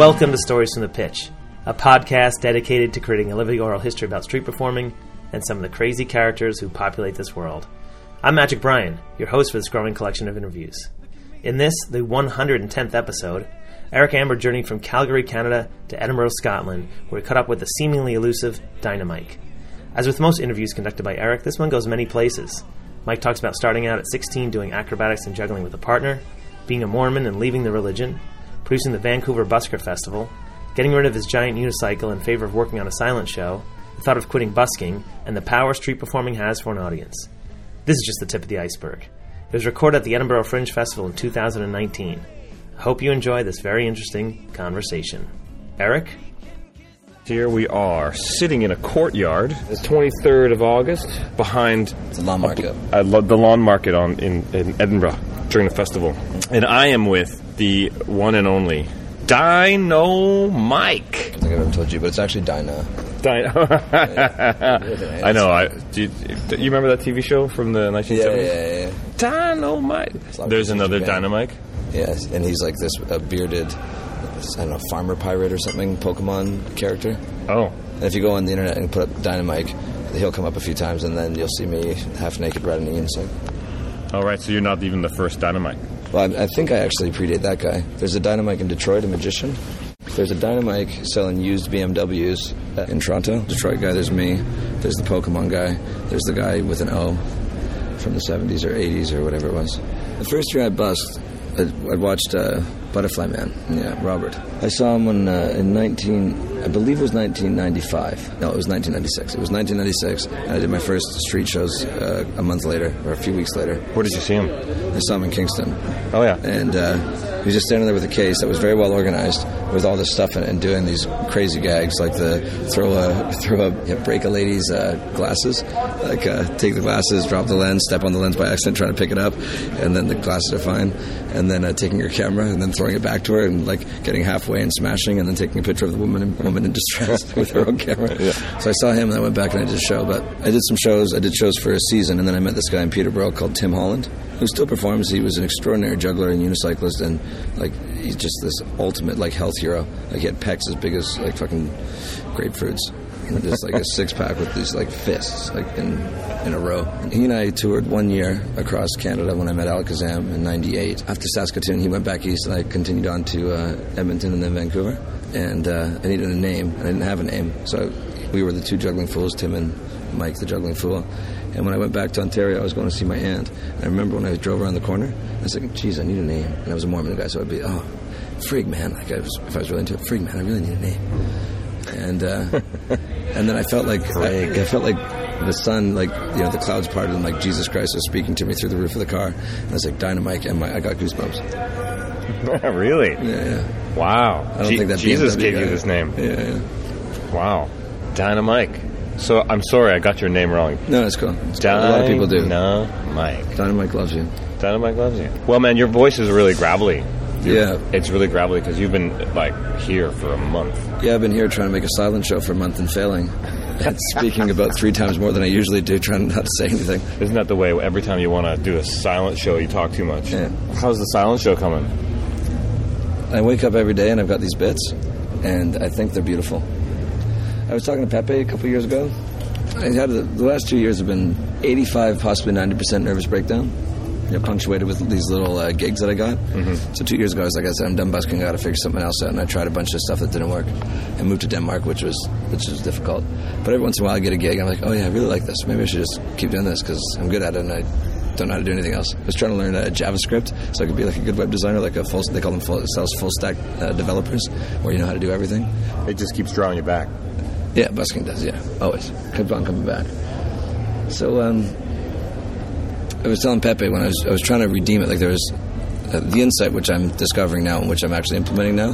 Welcome to Stories from the Pitch, a podcast dedicated to creating a living oral history about street performing and some of the crazy characters who populate this world. I'm Magic Brian, your host for this growing collection of interviews. In this, the 110th episode, Eric Amber journeyed from Calgary, Canada to Edinburgh, Scotland, where he caught up with the seemingly elusive Dynamike. As with most interviews conducted by Eric, this one goes many places. Mike talks about starting out at 16 doing acrobatics and juggling with a partner, being a Mormon and leaving the religion, producing the Vancouver Busker Festival, getting rid of his giant unicycle in favor of working on a silent show, the thought of quitting busking, and the power street performing has for an audience. This is just the tip of the iceberg. It was recorded at the Edinburgh Fringe Festival in 2019. I hope you enjoy this very interesting conversation. Eric? Here we are, sitting in a courtyard, It's 23rd of August, behind the lawn market. lo- the lawn market on in, in Edinburgh during the festival, and I am with the one and only Dino Mike. I haven't told you, but it's actually Dinah. Dino. I know. I do you, do you remember that TV show from the 1970s? Yeah, yeah, yeah. Dino Mike. There's another Japan. Dynamike. Yes, and he's like this uh, bearded, I don't know, farmer pirate or something, Pokemon character. Oh, And if you go on the internet and put up Dynamike, he'll come up a few times, and then you'll see me half naked riding a unicycle. all right. So you're not even the first Dynamike. Well, I, I think I actually predate that guy. There's a Dynamike in Detroit, a magician. There's a Dynamike selling used BMWs in Toronto. Detroit guy, there's me. There's the Pokemon guy. There's the guy with an O from the 70s or 80s or whatever it was. The first year I bust, I, I watched uh, Butterfly Man. Yeah, Robert. I saw him when, uh, in 19, I believe it was 1995. No, it was 1996. It was 1996, and I did my first street shows uh, a month later, or a few weeks later. Where did you see him? I saw him in Kingston Oh yeah. and uh, he was just standing there with a case that was very well organized with all this stuff and doing these crazy gags like the throw a throw a yeah, break a lady's uh, glasses like uh, take the glasses drop the lens step on the lens by accident trying to pick it up and then the glasses are fine. And then uh, taking her camera and then throwing it back to her and like getting halfway and smashing and then taking a picture of the woman woman in distress with her own camera. So I saw him and I went back and I did a show but I did some shows. I did shows for a season and then I met this guy in Peterborough called Tim Holland who still performs. He was an extraordinary juggler and unicyclist, and like he's just this ultimate like health hero. Like he had pecs as big as like fucking grapefruits, and just like a six pack with these like fists like in in a row. He and I toured one year across Canada when I met Alakazam in '98. After Saskatoon, he went back east, and I continued on to uh, Edmonton and then Vancouver. And uh, I needed a name, and I didn't have a name, so we were the two juggling fools, Tim and Mike, the juggling fool. And when I went back to Ontario, I was going to see my aunt. And I remember when I drove around the corner, I was like, geez, I need a name. And I was a Mormon guy, so I'd be, oh, Frig, man. Like, I was, if I was really into it, Frig, man, I really need a name. And, uh, and then I felt like, I, I felt like the sun, like, you know, the clouds parted and like Jesus Christ was speaking to me through the roof of the car. And I was like, Dynamike, and my, I got goosebumps. really? Yeah, yeah. Wow. I don't Je- think that Jesus BMW gave guy- you this name. Yeah, yeah. Wow. Dynamike. So I'm sorry I got your name wrong. No, it's cool. It's cool. A lot of people do. Dynamike. Dynamike loves you. Dynamike loves you. Well, man, your voice is really gravelly. Yeah. It's really gravelly because you've been like here for a month. Yeah, I've been here trying to make a silent show for a month and failing. And speaking about three times more than I usually do, trying not to say anything. Isn't that the way? Every time you want to do a silent show, you talk too much. Yeah. How's the silent show coming? I wake up every day and I've got these bits, and I think they're beautiful. I was talking to Pepe a couple years ago. I had the, the last two years have been 85, possibly 90% nervous breakdown. You know, punctuated with these little uh, gigs that I got. Mm-hmm. So two years ago, I was like, I said, I'm done busking. I got to figure something else out. And I tried a bunch of stuff that didn't work. I moved to Denmark, which was which was difficult. But every once in a while, I get a gig. I'm like, oh yeah, I really like this. Maybe I should just keep doing this because I'm good at it and I don't know how to do anything else. I was trying to learn uh, JavaScript so I could be like a good web designer, like a full. They call them full, full stack uh, developers, where you know how to do everything. It just keeps drawing you back. Yeah, busking does. Yeah, always kept on coming back. So um, I was telling Pepe when I was I was trying to redeem it. Like there was uh, the insight which I'm discovering now and which I'm actually implementing now.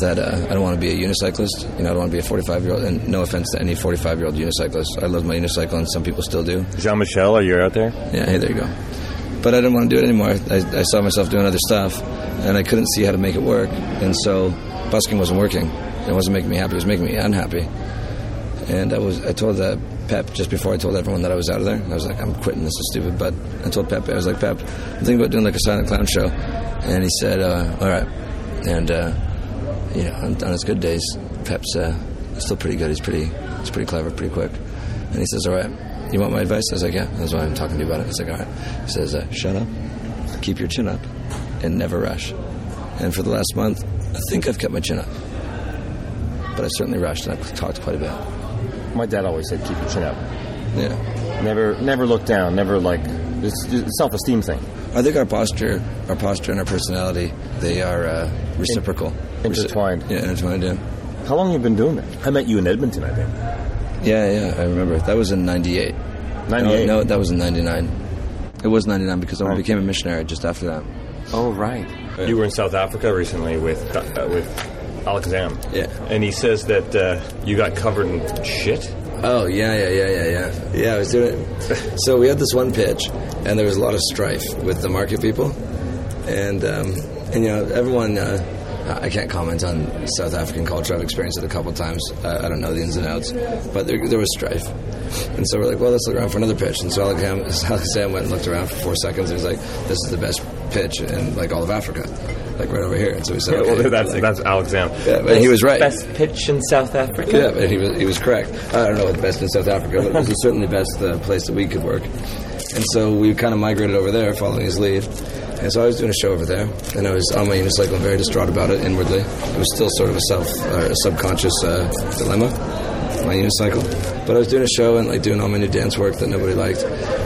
That uh, I don't want to be a unicyclist. You know, I don't want to be a 45 year old. And no offense to any 45 year old unicyclist. I love my unicycle, and some people still do. Jean Michel, are you out there? Yeah, hey, there you go. But I didn't want to do it anymore. I, I saw myself doing other stuff, and I couldn't see how to make it work. And so, busking wasn't working. It wasn't making me happy. It was making me unhappy. And I was, I told uh, Pep just before I told everyone that I was out of there. I was like, I'm quitting. This is stupid. But I told Pep, I was like, Pep, I'm thinking about doing like a silent clown show. And he said, uh, all right. And uh, you know, on, on his good days, Pep's uh, still pretty good. He's pretty, he's pretty clever, pretty quick. And he says, "All right, you want my advice?" I was like, "Yeah." That's why I'm talking to you about it. He's like, "All right." He says, uh, "Shut up, keep your chin up, and never rush." And for the last month, I think I've kept my chin up, but I certainly rushed and I've talked quite a bit. My dad always said, "Keep your chin up. Yeah. Never, never look down. Never like it's a self-esteem thing." I think our posture, our posture and our personality, they are uh, reciprocal, Intertwined. Yeah, intertwined. Yeah. How long have you been doing that? I met you in Edmonton, I think. Yeah, yeah, I remember. That was in 98. 98? No, no, that was in 99. It was 99 because I Right. became a missionary just after that. Oh, right. You were in South Africa recently with uh, with Alakazam. Yeah. And he says that uh, you got covered in shit. Oh, yeah, yeah, yeah, yeah, yeah. Yeah, I was doing it. So we had this one pitch, and there was a lot of strife with the market people. And, um, and you know, everyone, uh, I can't comment on South African culture. I've experienced it a couple times. I, I don't know the ins and outs. But there, there was strife. And so we're like, well, let's look around for another pitch. And so Alakazam, Alex Sam went and looked around for four seconds. And he's like, this is the best pitch in like all of Africa, like right over here. And so we said, okay. well, that's like- that's Alakazam. yeah, but he was right. Best pitch in South Africa. Yeah, and he was he was correct. I don't know what the best in South Africa, but it was certainly the best uh, place that we could work. And so we kind of migrated over there, following his lead. And so I was doing a show over there, and I was on my unicycle and very distraught about it inwardly. It was still sort of a self, uh, a subconscious uh, dilemma, my unicycle. But I was doing a show and like doing all my new dance work that nobody liked,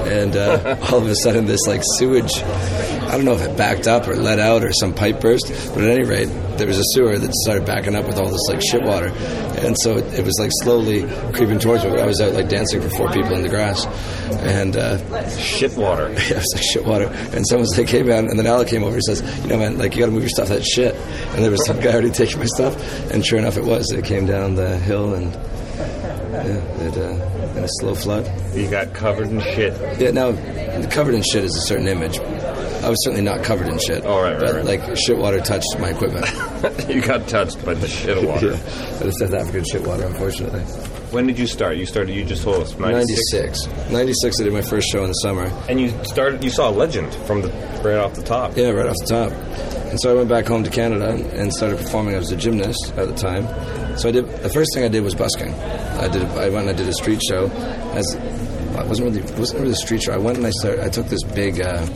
and uh, all of a sudden this like sewage. I don't know if it backed up or let out or some pipe burst, but at any rate, there was a sewer that started backing up with all this like shit water, and so it, it was like slowly creeping towards me. I was out like dancing for four people in the grass, and uh, Shit water. yeah, it was like shit water. And someone said, came out, and then Alec came over and says, you know, man, like you got to move your stuff. that shit. And there was some guy already taking my stuff, and sure enough, it was. It came down the hill and yeah, it, uh, in a slow flood. You got covered in shit. Yeah, now covered in shit is a certain image. I was certainly not covered in shit. Oh, right, right, but right. like shit water touched my equipment. you got touched by the shit water. yeah, it's South African shit water, unfortunately. When did you start? You started. You just told us 96. 96. 96, I did my first show in the summer. And you started. You saw a legend from the right off the top. Yeah, right off the top. And so I went back home to Canada and started performing. I was a gymnast at the time. So I did the first thing I did was busking. I did. I went and I did a street show. As it wasn't really wasn't really a street show. I went and I started. I took this big. Uh,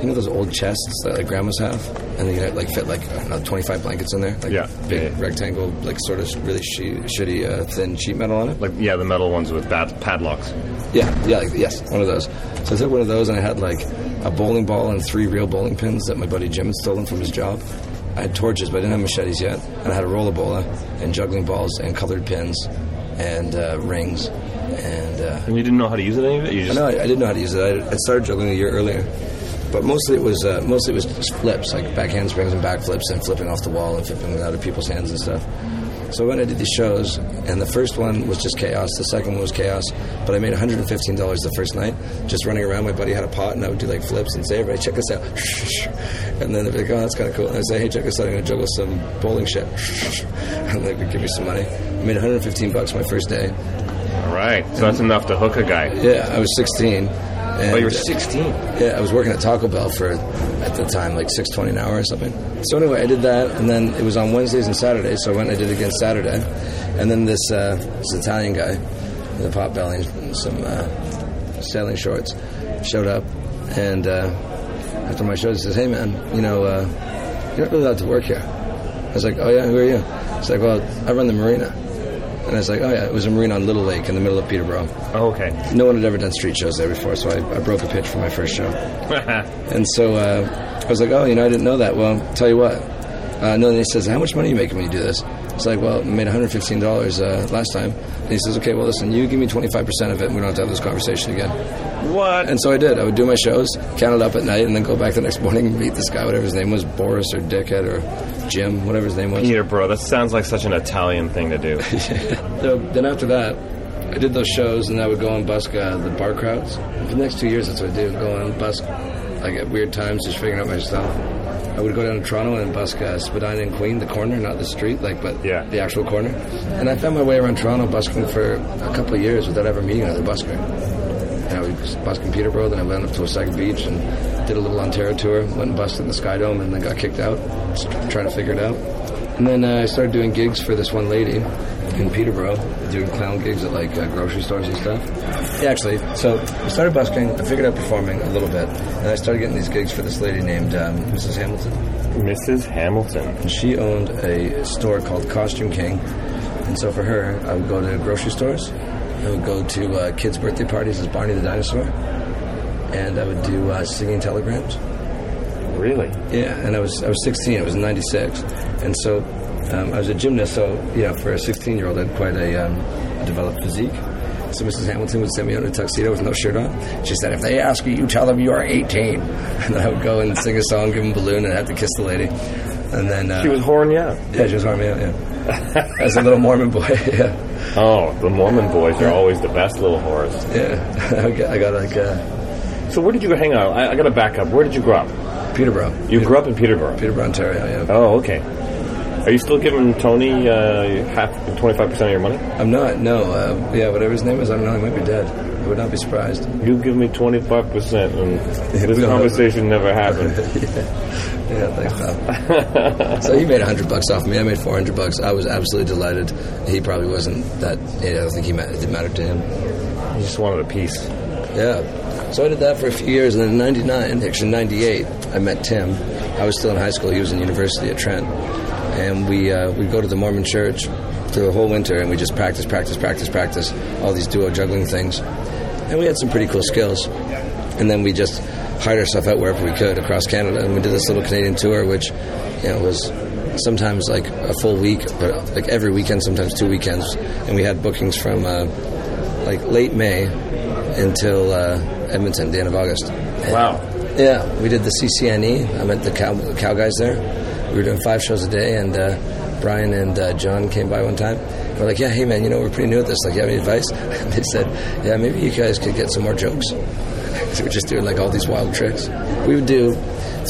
you know those old chests that like grandmas have, and you like fit like I don't know, twenty five blankets in there, like Yeah. big Yeah. rectangle, like sort of really she- shitty uh, thin sheet metal on it. Like yeah, the metal ones with bad padlocks. Yeah, yeah, like, yes, one of those. So I took one of those and I had like a bowling ball and three real bowling pins that my buddy Jim had stolen from his job. I had torches, but I didn't have machetes yet. And I had a rola bola and juggling balls and colored pins and uh, rings. And uh, And you didn't know how to use it any of it. You just no, I, I didn't know how to use it. I, I started juggling a year earlier, but mostly it was uh, mostly it was just flips, like back handsprings and back flips, and flipping off the wall and flipping out of people's hands and stuff. So I did these shows, and the first one was just chaos, the second one was chaos, but I made $115 the first night just running around. My buddy had a pot, and I would do like flips and say, "Everybody, check this out!" And then they'd be like, "Oh, that's kind of cool." And I'd say, "Hey, check this out! I'm gonna juggle some bowling shit," and they would give me some money. I made 115 bucks my first day. all right. So that's enough to hook a guy. Yeah, I was 16. And, Oh, you were uh, 16. yeah, I was working at Taco Bell for at the time like six twenty an hour or something. So anyway, I did that, and then it was on Wednesdays and Saturdays. So I went and I did it again Saturday, and then this uh, this Italian guy with a pot belly and some uh, sailing shorts showed up, and uh, after my show, he says, "Hey man, you know uh, you're not really allowed to work here." I was like, "Oh yeah, who are you?" He's like, "Well, I run the marina." And I was like, oh yeah, it was a marina on Little Lake in the middle of Peterborough. Oh, okay. No one had ever done street shows there before, so I, I broke a pitch for my first show. And so uh, I was like, oh, you know, I didn't know that. Well, tell you what. Uh, no, and he says, how much money are you making when you do this? It's like, well, I made $115 uh, last time. And he says, okay, well, listen, you give me 25% of it, and we don't have to have this conversation again. what? And so I did. I would do my shows, count it up at night, and then go back the next morning and meet this guy, whatever his name was, Boris or Dickhead or Jim, whatever his name was. Peter, bro, that sounds like such an Italian thing to do. So then after that, I did those shows, and I would go and busk uh, the bar crowds. For the next two years, that's what I did. Go and busk, like at weird times, just figuring out my stuff. I would go down to Toronto and busk uh, Spadina and Queen, the corner, not the street, like, but Yeah. the actual corner. And I found my way around Toronto busking for a couple of years without ever meeting another busker. I was busking in Peterborough, then I went up to Wasaga Beach and did a little Ontario tour. Went and busted in the Sky Dome, and then got kicked out, just trying to figure it out. And then uh, I started doing gigs for this one lady in Peterborough, doing clown gigs at like uh, grocery stores and stuff. Yeah, actually, so I started busking. I figured out performing a little bit, and I started getting these gigs for this lady named um, Mrs. Hamilton. Mrs. Hamilton. And she owned a store called Costume King, and so for her, I would go to grocery stores. I would go to uh, kids' birthday parties as Barney the dinosaur, and I would do uh, singing telegrams. Really? Yeah, and I was I was 16. It was in '96, and so um, I was a gymnast. So yeah, for a 16 year old, I had quite a, um, developed physique. So Mrs. Hamilton would send me out in a tuxedo with no shirt on. She said, "If they ask you, you tell them you are 18." And I would go and sing a song, give them a balloon, and I had to kiss the lady. And then uh, She was you out. yeah, she was me out. Yeah, as a little Mormon boy. yeah, Oh, the Mormon boys are always the best little whores. yeah. I got, I got like uh, So where did you go hang out? I, I got to back up. Where did you grow up? Peterborough. You grew up in Peterborough. Peterborough, Ontario. Yeah. Oh, okay. Are you still giving Tony uh, half, twenty five percent of your money? I'm not. No. Uh, yeah, whatever his name is, I don't know. He might be dead. I would not be surprised. You give me twenty five percent, and this conversation never happened. Yeah, thanks, pal. so he made a hundred bucks off me. I made four hundred bucks. I was absolutely delighted. He probably wasn't that. I don't think he ma- it didn't matter to him. He just wanted a piece. Yeah. So I did that for a few years, and then in '99, actually '98, I met Tim. I was still in high school. He was in university at Trent, and we uh, we go to the Mormon church through the whole winter, and we just practice, practice, practice, practice all these duo juggling things, and we had some pretty cool skills. And then we just hired ourselves out wherever we could across Canada, and we did this little Canadian tour, which you know was sometimes like a full week, but like every weekend, sometimes two weekends, and we had bookings from uh, like late May until uh, Edmonton, the end of August. Wow. Yeah, we did the CCNE. I met the cow, cow guys there. We were doing five shows a day, and uh, Brian and uh, John came by one time. We're like, yeah, hey man, you know we're pretty new at this. Like, you have any advice? They said, yeah, maybe you guys could get some more jokes. so we're just doing like all these wild tricks. We would do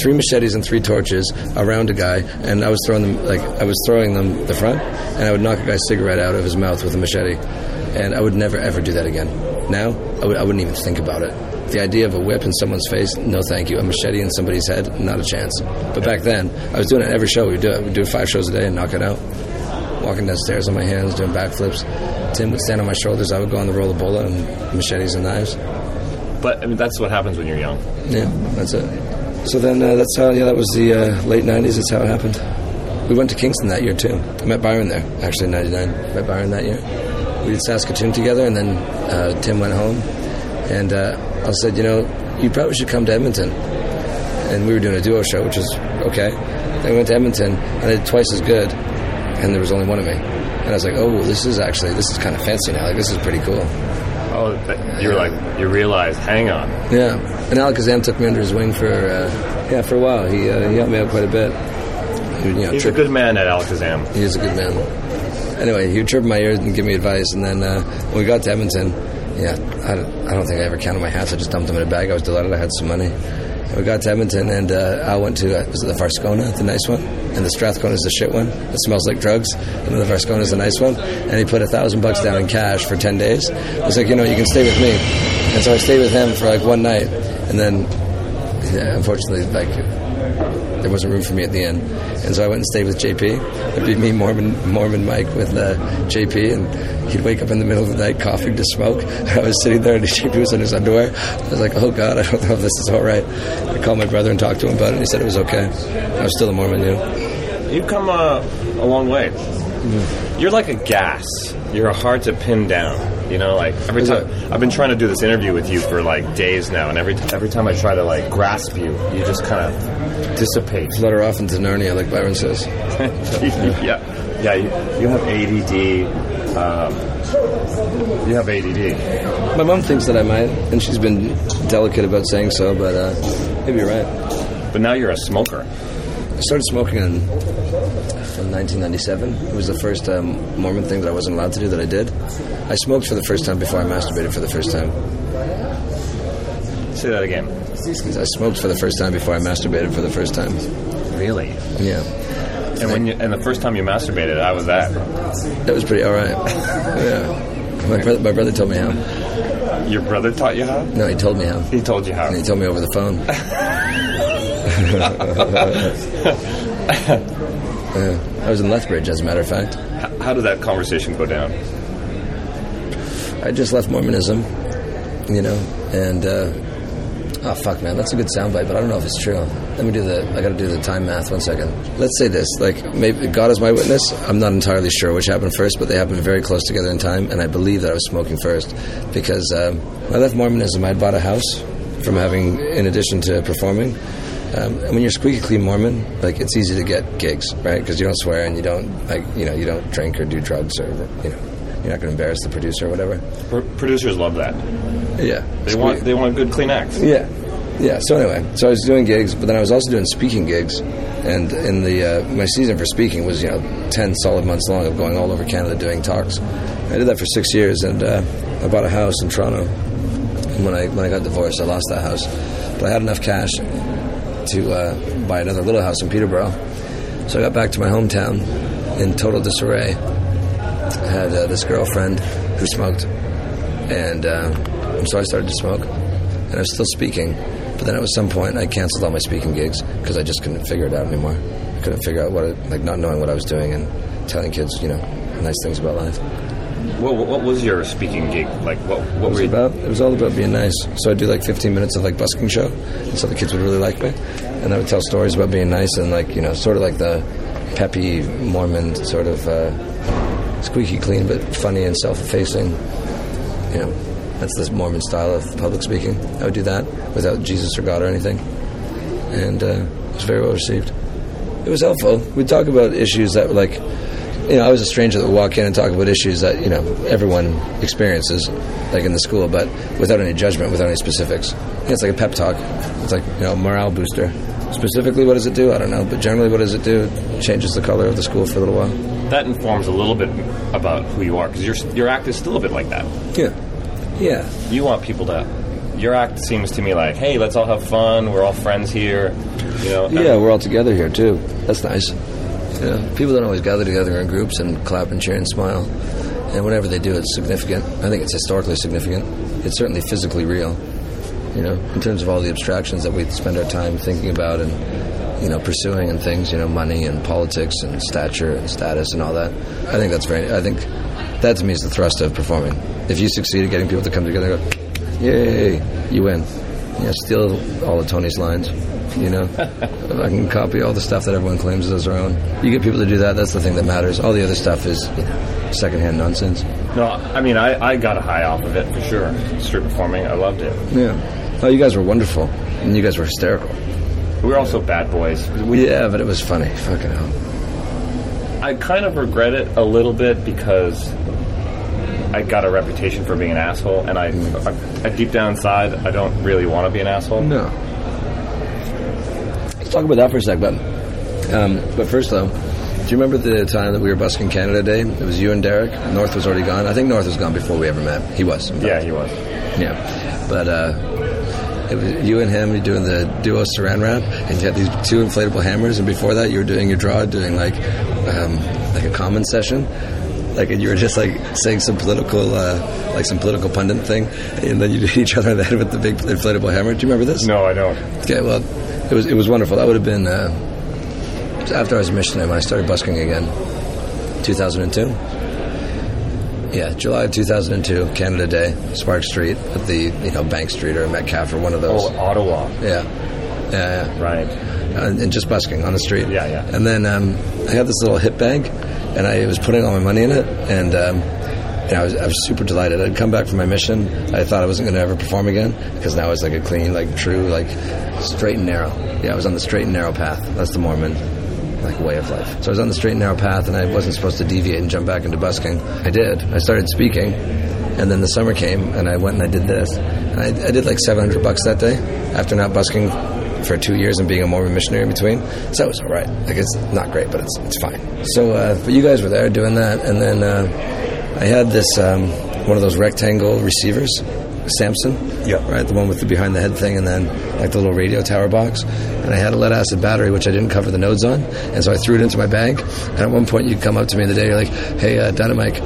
three machetes and three torches around a guy, and I was throwing them like I was throwing them the front, and I would knock a guy's cigarette out of his mouth with a machete, and I would never ever do that again. Now I would I wouldn't even think about it. The idea of a whip in someone's face, no thank you. A machete in somebody's head, not a chance. But back then, I was doing it every show. We'd do it. We'd do five shows a day and knock it out. Walking downstairs on my hands, doing backflips. Tim would stand on my shoulders. I would go on the rola bola and machetes and knives. But I mean, that's what happens when you're young. Yeah, that's it. So then uh, that's how, yeah, that was the uh, late 90s. That's how it happened. We went to Kingston that year too. I met Byron there, actually in 99. Met Byron that year. We did Saskatoon together, and then uh, Tim went home. And uh, I said, you know, you probably should come to Edmonton. And we were doing a duo show, which was okay. Then we went to Edmonton, and I did twice as good, and there was only one of me. And I was like, oh, this is actually, this is kind of fancy now. Like, this is pretty cool. Oh, you were like, you realized, hang on. Yeah, and Alakazam took me under his wing for uh, yeah for a while. He uh, he helped me out quite a bit. He, you know, He's a good man at Alakazam. He is a good man. Anyway, he would chirp my ears and give me advice. And then uh, when we got to Edmonton, yeah, I I don't think I ever counted my hats. I just dumped them in a bag. I was delighted I had some money. We got to Edmonton, and uh, Al went to uh, was it the Varscona, the nice one, and the Strathcona is the shit one. It smells like drugs, and the Varscona is the nice one. And he put a thousand bucks down in cash for ten days. I was like, you know, you can stay with me. And so I stayed with him for like one night, and then yeah, unfortunately, like there wasn't room for me at the end, and so I went and stayed with JP. It'd be me, Mormon, Mormon Mike, with uh, JP, and he'd wake up in the middle of the night coughing to smoke. I was sitting there, and JP was in his underwear. I was like, "Oh God, I don't know if this is all right." I called my brother and talked to him about it, and he said it was okay. I was still a Mormon, yeah. You've come uh, a long way. Mm-hmm. You're like a gas. You're hard to pin down. You know, like every time? I've been trying to do this interview with you for like days now, and every every time I try to like grasp you, you just kind of dissipate. Let her off into Narnia, like Byron says. yeah, yeah. You, you have ADD. Um, you have ADD. My mom thinks that I might, and she's been delicate about saying so, but uh, maybe you're right. But now you're a smoker. I started smoking in from 1997. It was the first um, Mormon thing that I wasn't allowed to do that I did. I smoked for the first time before I masturbated for the first time. Say that again. I smoked for the first time before I masturbated for the first time. Really? Yeah, And when you, and the first time you masturbated, how was that? that was pretty all right. yeah, my brother, my brother told me how. Your brother taught you how? No, he told me how. He told you how. And he told me over the phone. Uh, I was in Lethbridge, as a matter of fact. How, how did that conversation go down? I just left Mormonism, you know, and uh, oh fuck, man, that's a good soundbite, but I don't know if it's true. Let me do the. I got to do the time math. One second. Let's say this: like, maybe God is my witness. I'm not entirely sure which happened first, but they happened very close together in time, and I believe that I was smoking first because um, when I left Mormonism, I had bought a house from having, in addition to performing. Um, when you're squeaky clean Mormon, like it's easy to get gigs, right? Because you don't swear and you don't like, you know, you don't drink or do drugs or you know, you're not going to embarrass the producer or whatever. Pro- producers love that. Yeah, They want they want good clean acts. Yeah, yeah. So anyway, so I was doing gigs, but then I was also doing speaking gigs, and in the uh, my season for speaking was you know ten solid months long of going all over Canada doing talks. I did that for six years, and uh, I bought a house in Toronto. And when I when I got divorced, I lost that house, but I had enough cash to uh, buy another little house in Peterborough. So I got back to my hometown in total disarray. I had uh, this girlfriend who smoked, and, uh, and so I started to smoke. And I was still speaking, but then at some point I canceled all my speaking gigs because I just couldn't figure it out anymore. I couldn't figure out what, it, like, not knowing what I was doing and telling kids, you know, nice things about life. What, what was your speaking gig like? What what It were was about it was all about being nice. So I'd do like 15 minutes of like busking show, and so the kids would really like me, and I would tell stories about being nice and like you know sort of like the peppy Mormon sort of uh, squeaky clean but funny and self-effacing. You know, that's this Mormon style of public speaking. I would do that without Jesus or God or anything, and uh, it was very well received. It was helpful. We'd talk about issues that were like you know, I was a stranger that would walk in and talk about issues that you know everyone experiences, like in the school, but without any judgment, without any specifics. It's like a pep talk. It's like you know, morale booster. Specifically, what does it do? I don't know, but generally, what does it do? It changes the color of the school for a little while. that informs a little bit about who you are because your your act is still a bit like that. Yeah, yeah, You want people to. Your act seems to me like, hey, let's all have fun. We're all friends here. You know. yeah. We're all together here too. That's nice. Yeah, people don't always gather together in groups and clap and cheer and smile. And whenever they do, it's significant. I think it's historically significant. It's certainly physically real. You know, in terms of all the abstractions that we spend our time thinking about and you know pursuing and things. You know, money and politics and stature and status and all that. I think that's very. I think that to me is the thrust of performing. If you succeed at getting people to come together, and go, yay, you win. Yeah, steal all of Tony's lines. You know, I can copy all the stuff that everyone claims as their own. You get people to do that. That's the thing that matters. All the other stuff is you know, secondhand nonsense. No, I mean, I, I got a high off of it for sure. Street performing, I loved it. Yeah. Oh, you guys were wonderful, and you guys were hysterical. We were also bad boys. We, Yeah, but it was funny. Fucking hell. I kind of regret it a little bit because I got a reputation for being an asshole, and I, mm. I, I deep down inside, I don't really want to be an asshole. No. Let's talk about that for a sec, but um, but first though, do you remember the time that we were busking Canada Day? It was you and Derek. North was already gone. I think North was gone before we ever met. He was. Yeah, he was. Yeah, but uh, it was you and him. You're doing the duo Saran wrap, and you had these two inflatable hammers. And before that, you were doing your draw, doing like um, like a common session. Like and you were just like saying some political, uh, like some political pundit thing, and then you hit each other in the head with the big inflatable hammer. Do you remember this? No, I don't. Okay, well, it was it was wonderful. That would have been uh, after I was a missionary when I started busking again, 2002. Yeah, July of 2002, Canada Day, Spark Street at the you know Bank Street or Metcalf or one of those. Oh, Ottawa. Yeah, yeah, yeah. Right. Uh, and just busking on the street. Yeah, yeah. And then um, I had this little hip bag, and I was putting all my money in it, and. Um, and I was, I was super delighted. I'd come back from my mission. I thought I wasn't going to ever perform again because now it's like a clean, like true, like straight and narrow. Yeah, I was on the straight and narrow path. That's the Mormon like way of life. So I was on the straight and narrow path, and I wasn't supposed to deviate and jump back into busking. I did. I started speaking, and then the summer came, and I went and I did this. And I, I did like 700 bucks that day after not busking for two years and being a Mormon missionary in between. So it was all right. Like it's not great, but it's it's fine. So, uh, but you guys were there doing that, and then uh, I had this um, one of those rectangle receivers. Samson, Yeah. right, the one with the behind the head thing, and then like the little radio tower box. And I had a lead acid battery, which I didn't cover the nodes on, and so I threw it into my bag. And at one point, you'd come up to me in the day, you're like, "Hey, uh, Dynamike,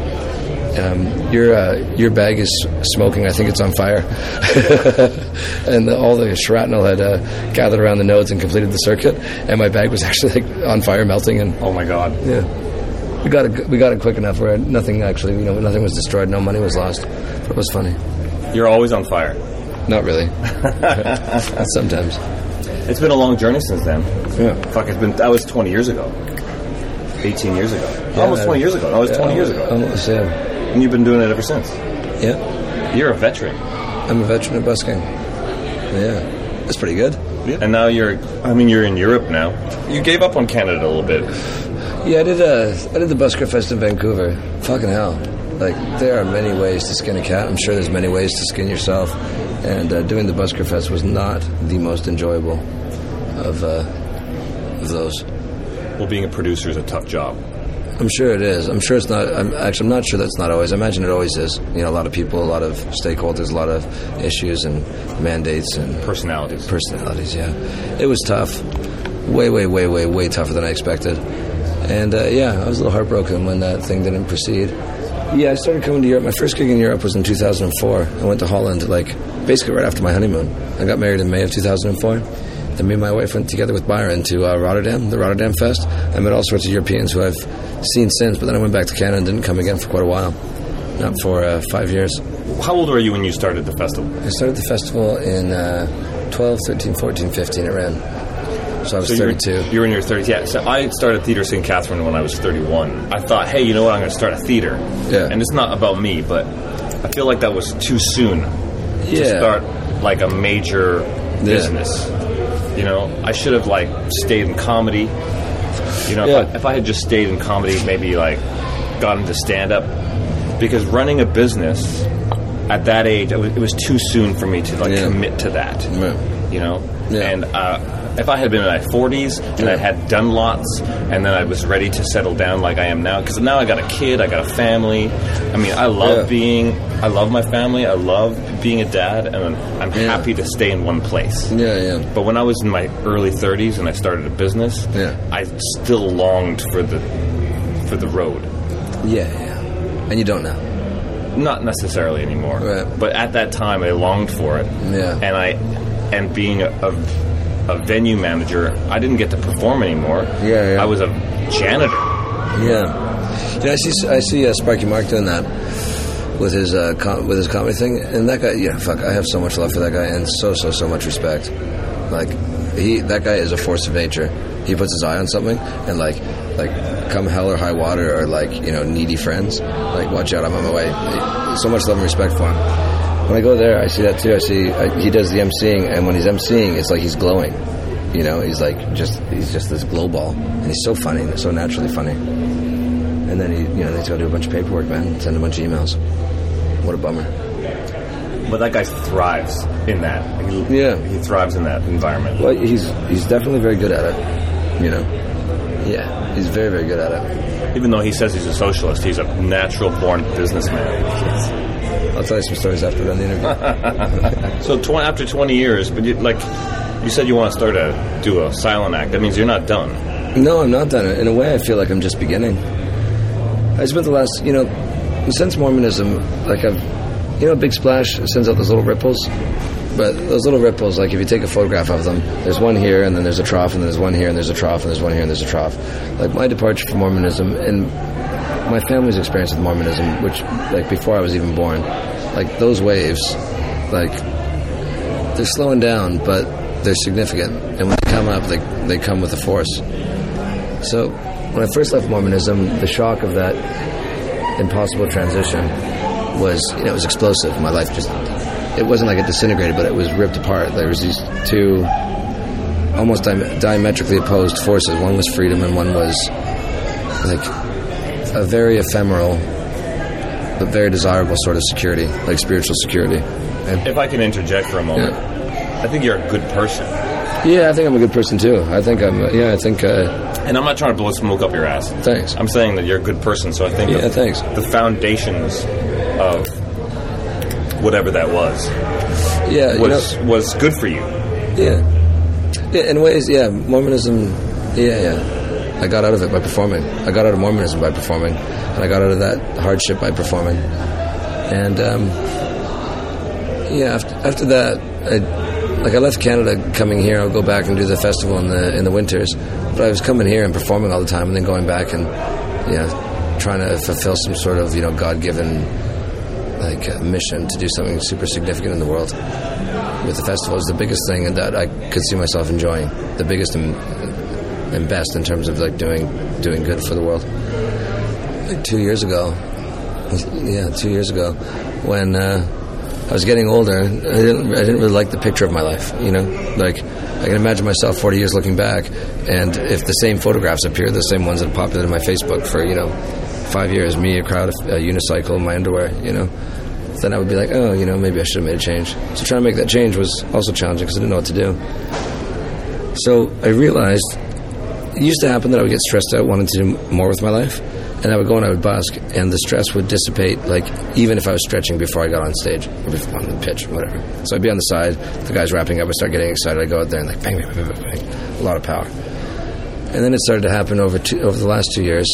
um, your uh, your bag is smoking. I think it's on fire, and all the shrapnel had uh, gathered around the nodes and completed the circuit, and my bag was actually like on fire, melting. And Oh my god. yeah, we got it. We got it quick enough where nothing actually, you know, nothing was destroyed, no money was lost. But it was funny. You're always on fire. Not really. Sometimes. It's been a long journey since then. Yeah. Fuck, it's been. That was 20 years ago. 18 years ago. Almost 20 years ago. No, it was 20 years ago. Almost. Yeah. And you've been doing it ever since. Yeah. You're a veteran. I'm a veteran of busking. Yeah. That's pretty good. Yeah. And now you're. I mean, you're in Europe now. You gave up on Canada a little bit. Yeah, I did. Uh, I did the Busker Fest in Vancouver. Fucking hell! Like there are many ways to skin a cat. I'm sure there's many ways to skin yourself. And uh, doing the Busker Fest was not the most enjoyable of uh, of those. Well, being a producer is a tough job. I'm sure it is. I'm sure it's not. I'm actually. I'm not sure that's not always. I imagine it always is. You know, a lot of people, a lot of stakeholders, a lot of issues and mandates and Personalities. personalities. Yeah, it was tough. Way, way, way, way, way tougher than I expected. And uh, yeah, I was a little heartbroken when that thing didn't proceed. Yeah, I started coming to Europe. My first gig in Europe was in 2004. I went to Holland, like basically right after my honeymoon. I got married in May of 2004. Then me and my wife went together with Byron to uh, Rotterdam, the Rotterdam Fest. I met all sorts of Europeans who I've seen since, but then I went back to Canada and didn't come again for quite a while. Not for uh, five years. How old were you when you started the festival? I started the festival in uh, 12, 13, 14, 15. It ran. So I was So you were- 32. You were in your 30s. Yeah. So I started Theatre St. Catherine when I was 31. I thought, hey, you know what? I'm going to start a theater. Yeah. And it's not about me, but I feel like that was too soon yeah. to start like a major business. You know, I should have like stayed in comedy. You know, Yeah. if, I, if I had just stayed in comedy, maybe like got into stand up. Because running a business at that age, it was, it was too soon for me to like Yeah. commit to that Yeah. you know. Yeah. And uh, if I had been in my 40s and I had done lots, and then I was ready to settle down like I am now, because now I got a kid, I got a family. I mean, I love Yeah. being, I love my family, I love being a dad, and I'm Yeah. happy to stay in one place. Yeah, yeah. But when I was in my early 30s and I started a business, Yeah. I still longed for the for the road. Yeah, yeah. And you don't now. Not necessarily anymore, Right. but at that time I longed for it. Yeah. And I, and being a, a, a venue manager, I didn't get to perform anymore. Yeah, yeah. I was a janitor. Yeah. Know, I see, I see uh, Sparky Mark doing that with his uh, com- with his comedy thing, and that guy. Yeah, fuck. I have so much love for that guy, and so so so much respect. Like he, that guy is a force of nature. He puts his eye on something, and like like come hell or high water, or like you know needy friends. Like watch out, I'm on my way. So much love and respect for him. When I go there, I see that too. I see I, he does the emceeing, and when he's emceeing, it's like he's glowing. You know, he's like just he's just this glow ball, and he's so funny, and so naturally funny. And then he, you know, he's got to do a bunch of paperwork, man. Send a bunch of emails. What a bummer. But that guy thrives in that. He, Yeah. He thrives in that environment. Well, he's he's definitely very good at it. You know. Yeah, he's very very good at it. Even though he says he's a socialist, he's a natural born businessman. I'll tell you some stories after the interview. So tw- after 20 years, but you, like you said, you want to start a do a silent act. That means you're not done. no, I'm not done. In a way, I feel like I'm just beginning. I spent the last, you know, since Mormonism, like I've, you know, Big Splash sends out those little ripples. But those little ripples, like if you take a photograph of them, there's one here, and then there's a trough, and then there's one here, and there's a trough, and there's one here, and there's a trough. Like my departure from Mormonism and my family's experience with Mormonism, which like before I was even born, like those waves, like they're slowing down, but they're significant, and when they come up, they they come with a force. So when I first left Mormonism, the shock of that impossible transition was, you know, it was explosive. My life just, it wasn't like it disintegrated, but it was ripped apart. There was these two almost di- diametrically opposed forces. One was freedom, and one was like a very ephemeral but very desirable sort of security, like spiritual security. And If I can interject for a moment, Yeah. I think you're a good person. yeah, I think I'm a good person too. I think I'm. uh, Yeah, I think. Uh, And I'm not trying to blow smoke up your ass. thanks. I'm saying that you're a good person, so I think Yeah, the, thanks. the foundations of whatever that was Yeah, you was know, was good for you. yeah, yeah. In ways, yeah. Mormonism. Yeah, yeah. I got out of it by performing. I got out of Mormonism by performing, and I got out of that hardship by performing. And um, yeah, after, after that, I, like I left Canada, coming here. I'll go back and do the festival in the in the winters. But I was coming here and performing all the time, and then going back and you know trying to fulfill some sort of you know God given like uh, mission to do something super significant in the world. With the festival is the biggest thing that I could see myself enjoying. The biggest and, and best in terms of like doing doing good for the world. Like two years ago, yeah, two years ago, when uh, I was getting older, I didn't I didn't really like the picture of my life. You know, like I can imagine myself 40 years looking back, and if the same photographs appear, the same ones that populated in my Facebook for you know five years, me, a crowd, a unicycle, my underwear, you know, then I would be like, oh, you know, maybe I should have made a change. So trying to make that change was also challenging because I didn't know what to do. So I realized it used to happen that I would get stressed out, wanting to do more with my life, and I would go and I would busk, and the stress would dissipate, like even if I was stretching before I got on stage or before, on the pitch, or whatever. So I'd be on the side, the guy's wrapping up, I start getting excited, I go out there and like bang, bang, bang, bang, bang, a lot of power. And then it started to happen over two, over the last two years,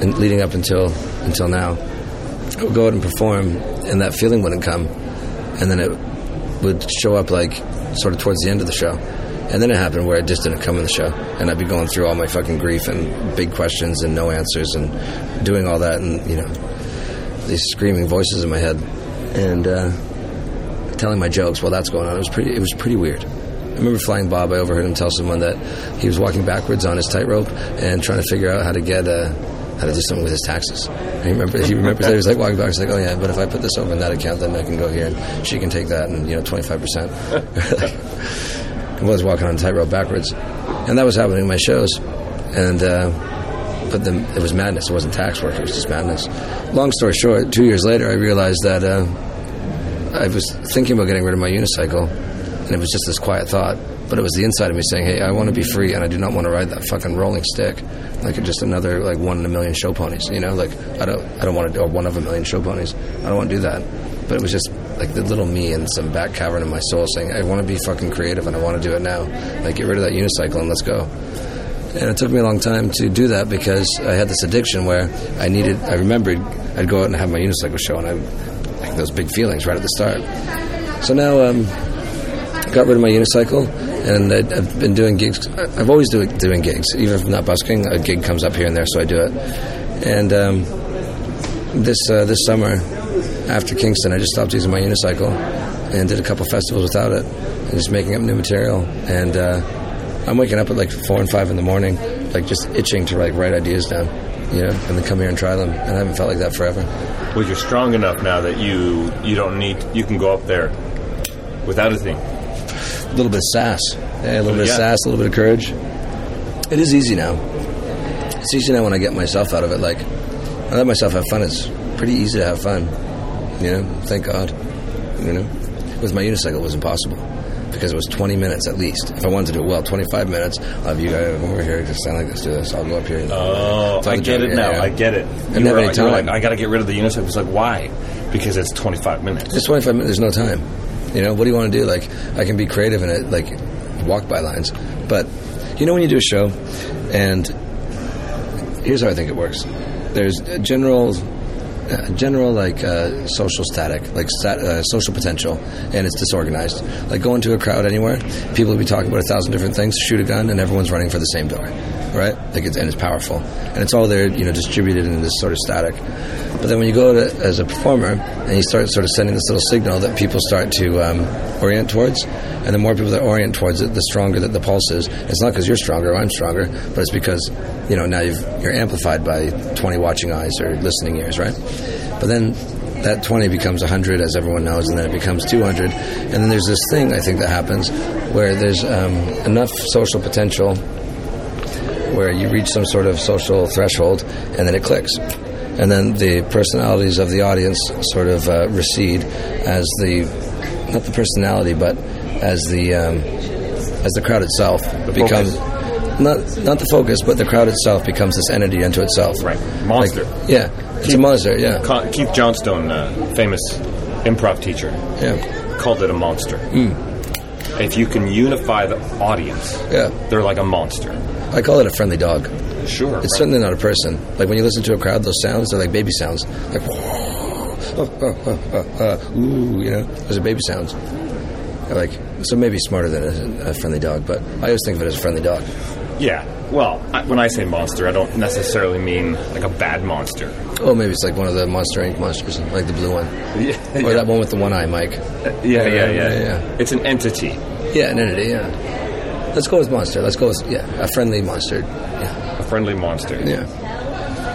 and leading up until until now. I would go out and perform, and that feeling wouldn't come, and then it would show up like sort of towards the end of the show. And then it happened where it just didn't come in the show, and I'd be going through all my fucking grief and big questions and no answers and doing all that, and you know these screaming voices in my head, and uh, telling my jokes while that's going on. It was pretty. It was pretty weird. I remember flying Bob. I overheard him tell someone that he was walking backwards on his tightrope and trying to figure out how to get uh, how to do something with his taxes. And he remember he remembers that he was like walking back. He's like, oh yeah, but if I put this over in that account, then I can go here and she can take that and you know twenty five percent. I was walking on tightrope backwards, and that was happening in my shows, and. Uh, but then it was madness. It wasn't tax work. It was just madness. Long story short, two years later, I realized that uh, I was thinking about getting rid of my unicycle, and it was just this quiet thought. But it was the inside of me saying, "Hey, I want to be free, and I do not want to ride that fucking rolling stick, like just another like one in a million show ponies. You know, like I don't, I don't want to, do one of a million show ponies. I don't want to do that." But it was just like the little me in some back cavern of my soul saying, "I want to be fucking creative, and I want to do it now. Like get rid of that unicycle and let's go." And it took me a long time to do that because I had this addiction where I needed. I remembered I'd go out and have my unicycle show, and I like those big feelings right at the start. So now, um, got rid of my unicycle, and I, I've been doing gigs. I've always do, doing gigs, even if I'm not busking. A gig comes up here and there, so I do it. And um, this uh, this summer, after Kingston, I just stopped using my unicycle and did a couple festivals without it, and just making up new material. And uh, I'm waking up at like four and five in the morning, like just itching to like write ideas down, you know, and then come here and try them. And I haven't felt like that forever. Well, you're strong enough now that you you don't need you can go up there without a thing. A little bit of sass, yeah, a little bit Yeah. of sass, a little bit of courage. It is easy now. It's easy now when I get myself out of it. Like I let myself have fun. It's pretty easy to have fun. You know, thank God. You know, with my unicycle, it was impossible because it was 20 minutes at least. If I wanted to do it well, 25 minutes. I'll you guys over here, just stand like this, do this. I'll go up here. And, Oh, I get it now. yeah. I get it. Were, any like- you were time. like, I got to get rid of the unicycle. It's like, why? Because it's 25 minutes. It's 25 minutes. There's no time. You know, what do you want to do? Like, I can be creative in it, like walk by lines. But you know, when you do a show, and here's how I think it works. There's general, general like uh, social static, like stat, uh, social potential, and it's disorganized. Like go into a crowd anywhere, people will be talking about a thousand different things. Shoot a gun, and everyone's running for the same door, right? Like it's and it's powerful, and it's all there, you know, distributed in this sort of static. But then when you go to, as a performer and you start sort of sending this little signal that people start to um, orient towards, and the more people that orient towards it, the stronger that the pulse is. It's not because you're stronger or I'm stronger, but it's because you know now you've, you're amplified by 20 watching eyes or listening ears, right? But then that 20 becomes 100, as everyone knows, and then it becomes 200, and then there's this thing I think that happens where there's um, enough social potential where you reach some sort of social threshold and then it clicks. And then the personalities of the audience sort of uh, recede as the, not the personality, but as the, um, as the crowd itself becomes, not, not the focus, but the crowd itself becomes this entity unto itself. Right. Monster. Like, yeah. It's a monster, yeah. Keith Johnstone, uh, famous improv teacher, Yeah. called it a monster. if you can unify the audience, Yeah. they're like a monster. I call it a friendly dog. Sure. It's certainly not a person. Like when you listen to a crowd, those sounds, they're like baby sounds. Like, ooh, you know, those are baby sounds. Like, so maybe smarter than a, a friendly dog, but I always think of it as a friendly dog. Yeah. Well, I, when I say monster, I don't necessarily mean like a bad monster. Oh, maybe it's like one of the Monster Inc. monsters, like the blue one. Yeah. Or that one with the one eye, Mike. Yeah, yeah, yeah, yeah, yeah. It's an entity. Yeah, an entity, yeah. Let's go with monster. Let's go with, yeah, a friendly monster. Yeah. a friendly monster. Yeah.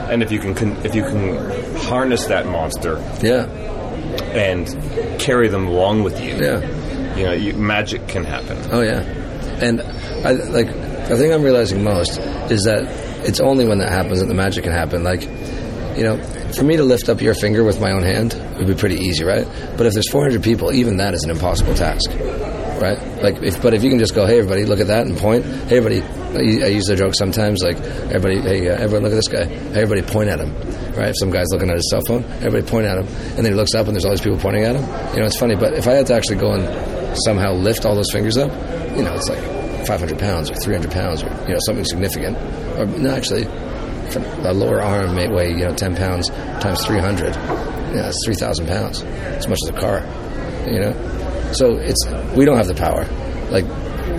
And if you can, con- if you can harness that monster Yeah. and carry them along with you, Yeah. you know, you, magic can happen. Oh yeah, and I like the thing I'm realizing most is that it's only when that happens that the magic can happen. Like, you know, for me to lift up your finger with my own hand would be pretty easy, right? But if there's 400 people, even that is an impossible task, right? Like, if but if you can just go, hey everybody, look at that, and point. Hey everybody, I use the joke sometimes, like everybody, hey uh, everyone, look at this guy. Hey, everybody, point at him, right? If some guy's looking at his cell phone, everybody point at him, and then he looks up and there's all these people pointing at him. You know, it's funny, but if I had to actually go and somehow lift all those fingers up, you know, it's like 500 pounds or 300 pounds or you know something significant. Or no, actually, a lower arm may weigh you know 10 pounds times 300. Yeah, that's 3,000 pounds. As much as a car. You know, so it's we don't have the power. Like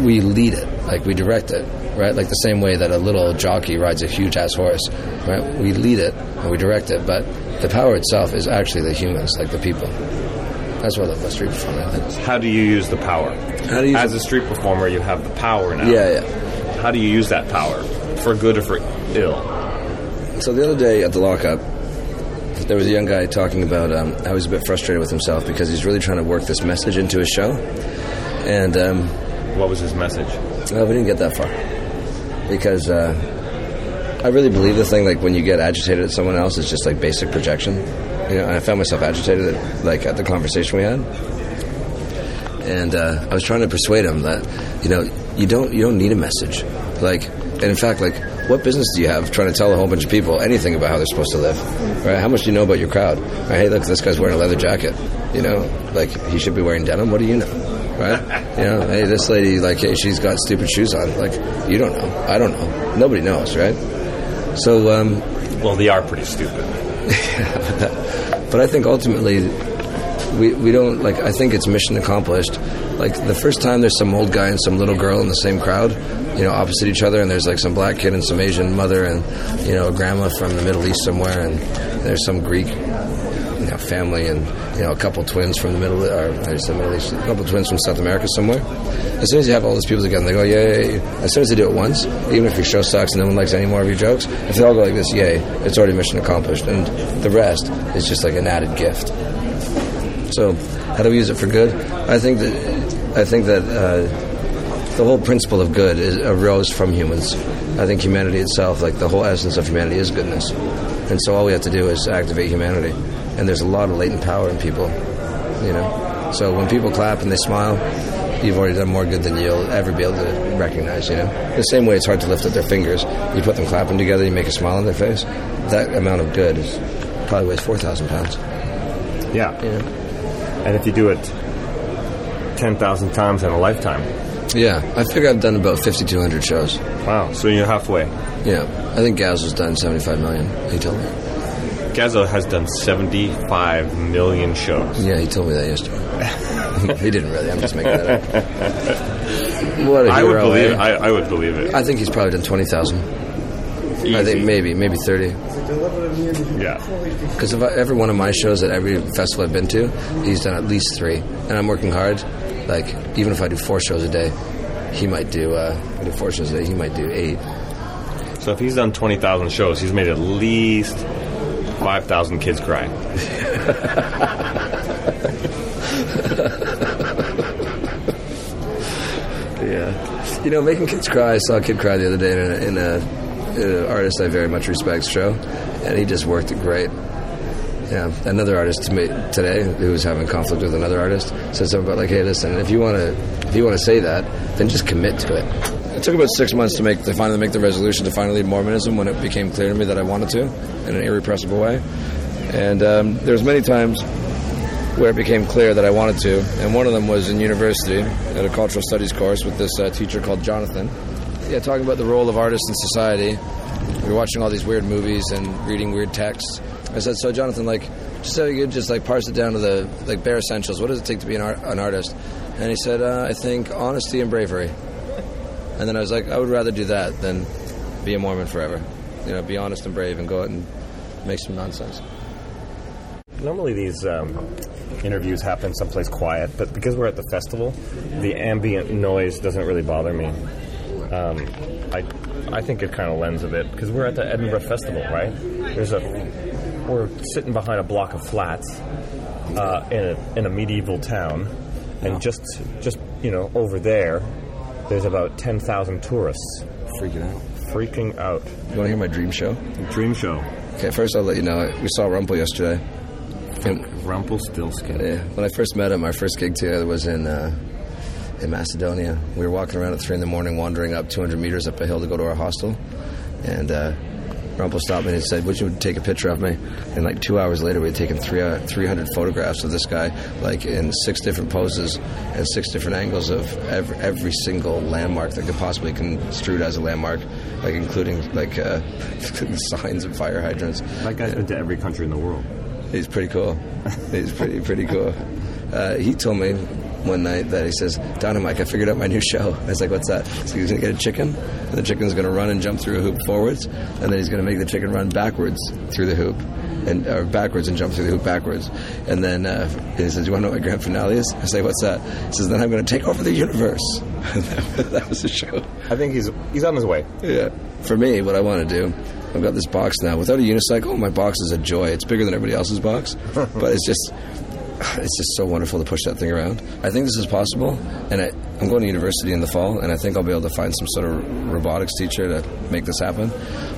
we lead it, like we direct it, right? Like the same way that a little jockey rides a huge ass horse, right? We lead it and we direct it, but the power itself is actually the humans, like the people. That's what I love about street performing. How do you use the power? How do you- As a street performer, you have the power now. Yeah, yeah. How do you use that power for good or for ill? So the other day at the lockup, there was a young guy talking about um, how he's a bit frustrated with himself because he's really trying to work this message into his show, and um, What was his message? well, we didn't get that far because uh, I really believe the thing like when you get agitated at someone else, it's just like basic projection. You know, and I found myself agitated at, like at the conversation we had, and uh, I was trying to persuade him that you know you don't you don't need a message, like, and in fact, like, what business do you have trying to tell a whole bunch of people anything about how they're supposed to live, right? How much do you know about your crowd? Right? Hey, look, this guy's wearing a leather jacket, you know, like he should be wearing denim. What do you know? Right? You know, hey, this lady, like, hey, she's got stupid shoes on. Like, you don't know. I don't know. Nobody knows, right? So, um, Well, they are pretty stupid. but I think ultimately we, we don't like I think it's mission accomplished. Like the first time there's some old guy and some little girl in the same crowd, you know, opposite each other and there's like some black kid and some Asian mother and you know, a grandma from the Middle East somewhere and there's some Greek you know, family and you know, a couple twins from the Middle or I some Middle East, a couple twins from South America somewhere. As soon as you have all those people together, they go, yay. As soon as they do it once, even if your show sucks and no one likes any more of your jokes, if they all go like this, yay, it's already mission accomplished. And the rest is just like an added gift. So, how do we use it for good? I think that I think that uh, the whole principle of good is, arose from humans. I think humanity itself, like the whole essence of humanity, is goodness. And so all we have to do is activate humanity. And there's a lot of latent power in people, you know. So when people clap and they smile, you've already done more good than you'll ever be able to recognize, you know. The same way it's hard to lift up their fingers. You put them clapping together, you make a smile on their face. That amount of good is probably weighs four thousand pounds. Yeah. And if you do it 10,000 times in a lifetime, Yeah, I figure I've done about 5,200 shows. wow. So you're halfway. Yeah, I think Gaz has done 75 million. He told me. Gazzo has done 75 million shows. Yeah, he told me that yesterday. he didn't really. I'm just making that up. What a I would believe eh? I, I would believe it. I think he's probably done 20,000. I think maybe, maybe 30. Yeah. Because if I, every one of my shows at every festival I've been to, he's done at least three. And I'm working hard. Like, even if I do four shows a day, he might do, uh, I do four shows a day, he might do eight. So if he's done 20,000 shows, he's made at least 5,000 kids crying. Yeah. You know, making kids cry. I saw a kid cry the other day in a, in a, in artist I very much respect show, and he just worked it great. Yeah, another artist today who was having conflict with another artist said something about like, "Hey, listen, if you want to, if you want to say that, then just commit to it." Took about six months to make to finally make the resolution to finally leave Mormonism when it became clear to me that I wanted to in an irrepressible way. And um, was many times where it became clear that I wanted to. And one of them was in university at a cultural studies course with this uh, teacher called Jonathan. Yeah, talking about the role of artists in society. We were watching all these weird movies and reading weird texts. I said, "So, Jonathan, like, just so you could just like parse it down to the like bare essentials. What does it take to be an, art- an artist?" And he said, uh, "I think honesty and bravery." And then I was like, "I would rather do that than be a Mormon forever. You know, be honest and brave and go out and make some nonsense." Normally these um, interviews happen someplace quiet, but because we're at the festival, the ambient noise doesn't really bother me. Um, I I think it kind of lends a bit because we're at the Edinburgh Festival, right? There's a we're sitting behind a block of flats uh, in a in a medieval town, and just just you know over there, there's about ten thousand tourists Freaking out. freaking out. You want to hear my dream show? Dream show. Okay, first I'll let you know. We saw Rumpel yesterday. And Rumpelstiltskin. Yeah, when I first met him, our first gig together was in uh, in Macedonia. We were walking around at three in the morning, wandering up 200 meters up a hill to go to our hostel, and uh, Rumpel stopped me and said, "Would you take a picture of me?" And like two hours later, we had taken three, uh, 300 photographs of this guy, like in six different poses and six different angles of every, every single landmark that could possibly be construed as a landmark, like including like uh, signs and fire hydrants. That guy's been to every country in the world. He's pretty cool. He's pretty pretty cool. Uh, he told me one night that he says, Dynamike, I figured out my new show. I was like, what's that? So he's going to get a chicken, and the chicken's going to run and jump through a hoop forwards, and then he's going to make the chicken run backwards through the hoop, and or backwards and jump through the hoop backwards. And then uh, he says, you want to know what my grand finale is? I say, what's that? He says, then I'm going to take over the universe. that was the show. I think he's he's on his way. Yeah. For me, what I want to do, I've got this box now. Without a unicycle, my box is a joy. It's bigger than everybody else's box, but it's just, it's just so wonderful to push that thing around. I think this is possible, and I, I'm going to university in the fall, and I think I'll be able to find some sort of robotics teacher to make this happen.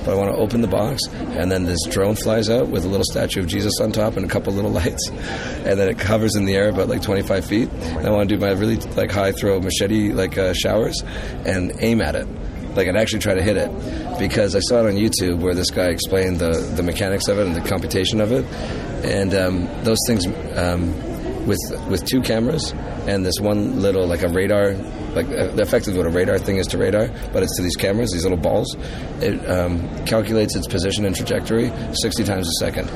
But I want to open the box, and then this drone flies out with a little statue of Jesus on top and a couple little lights, and then it covers in the air about like 25 feet. And I want to do my really like high throw machete like uh, showers and aim at it like I'd actually try to hit it because I saw it on YouTube where this guy explained the, the mechanics of it and the computation of it, and um, those things um, with with two cameras and this one little like a radar, like uh, effectively what a radar thing is to radar, but it's to these cameras, these little balls. It um, calculates its position and trajectory 60 times a second.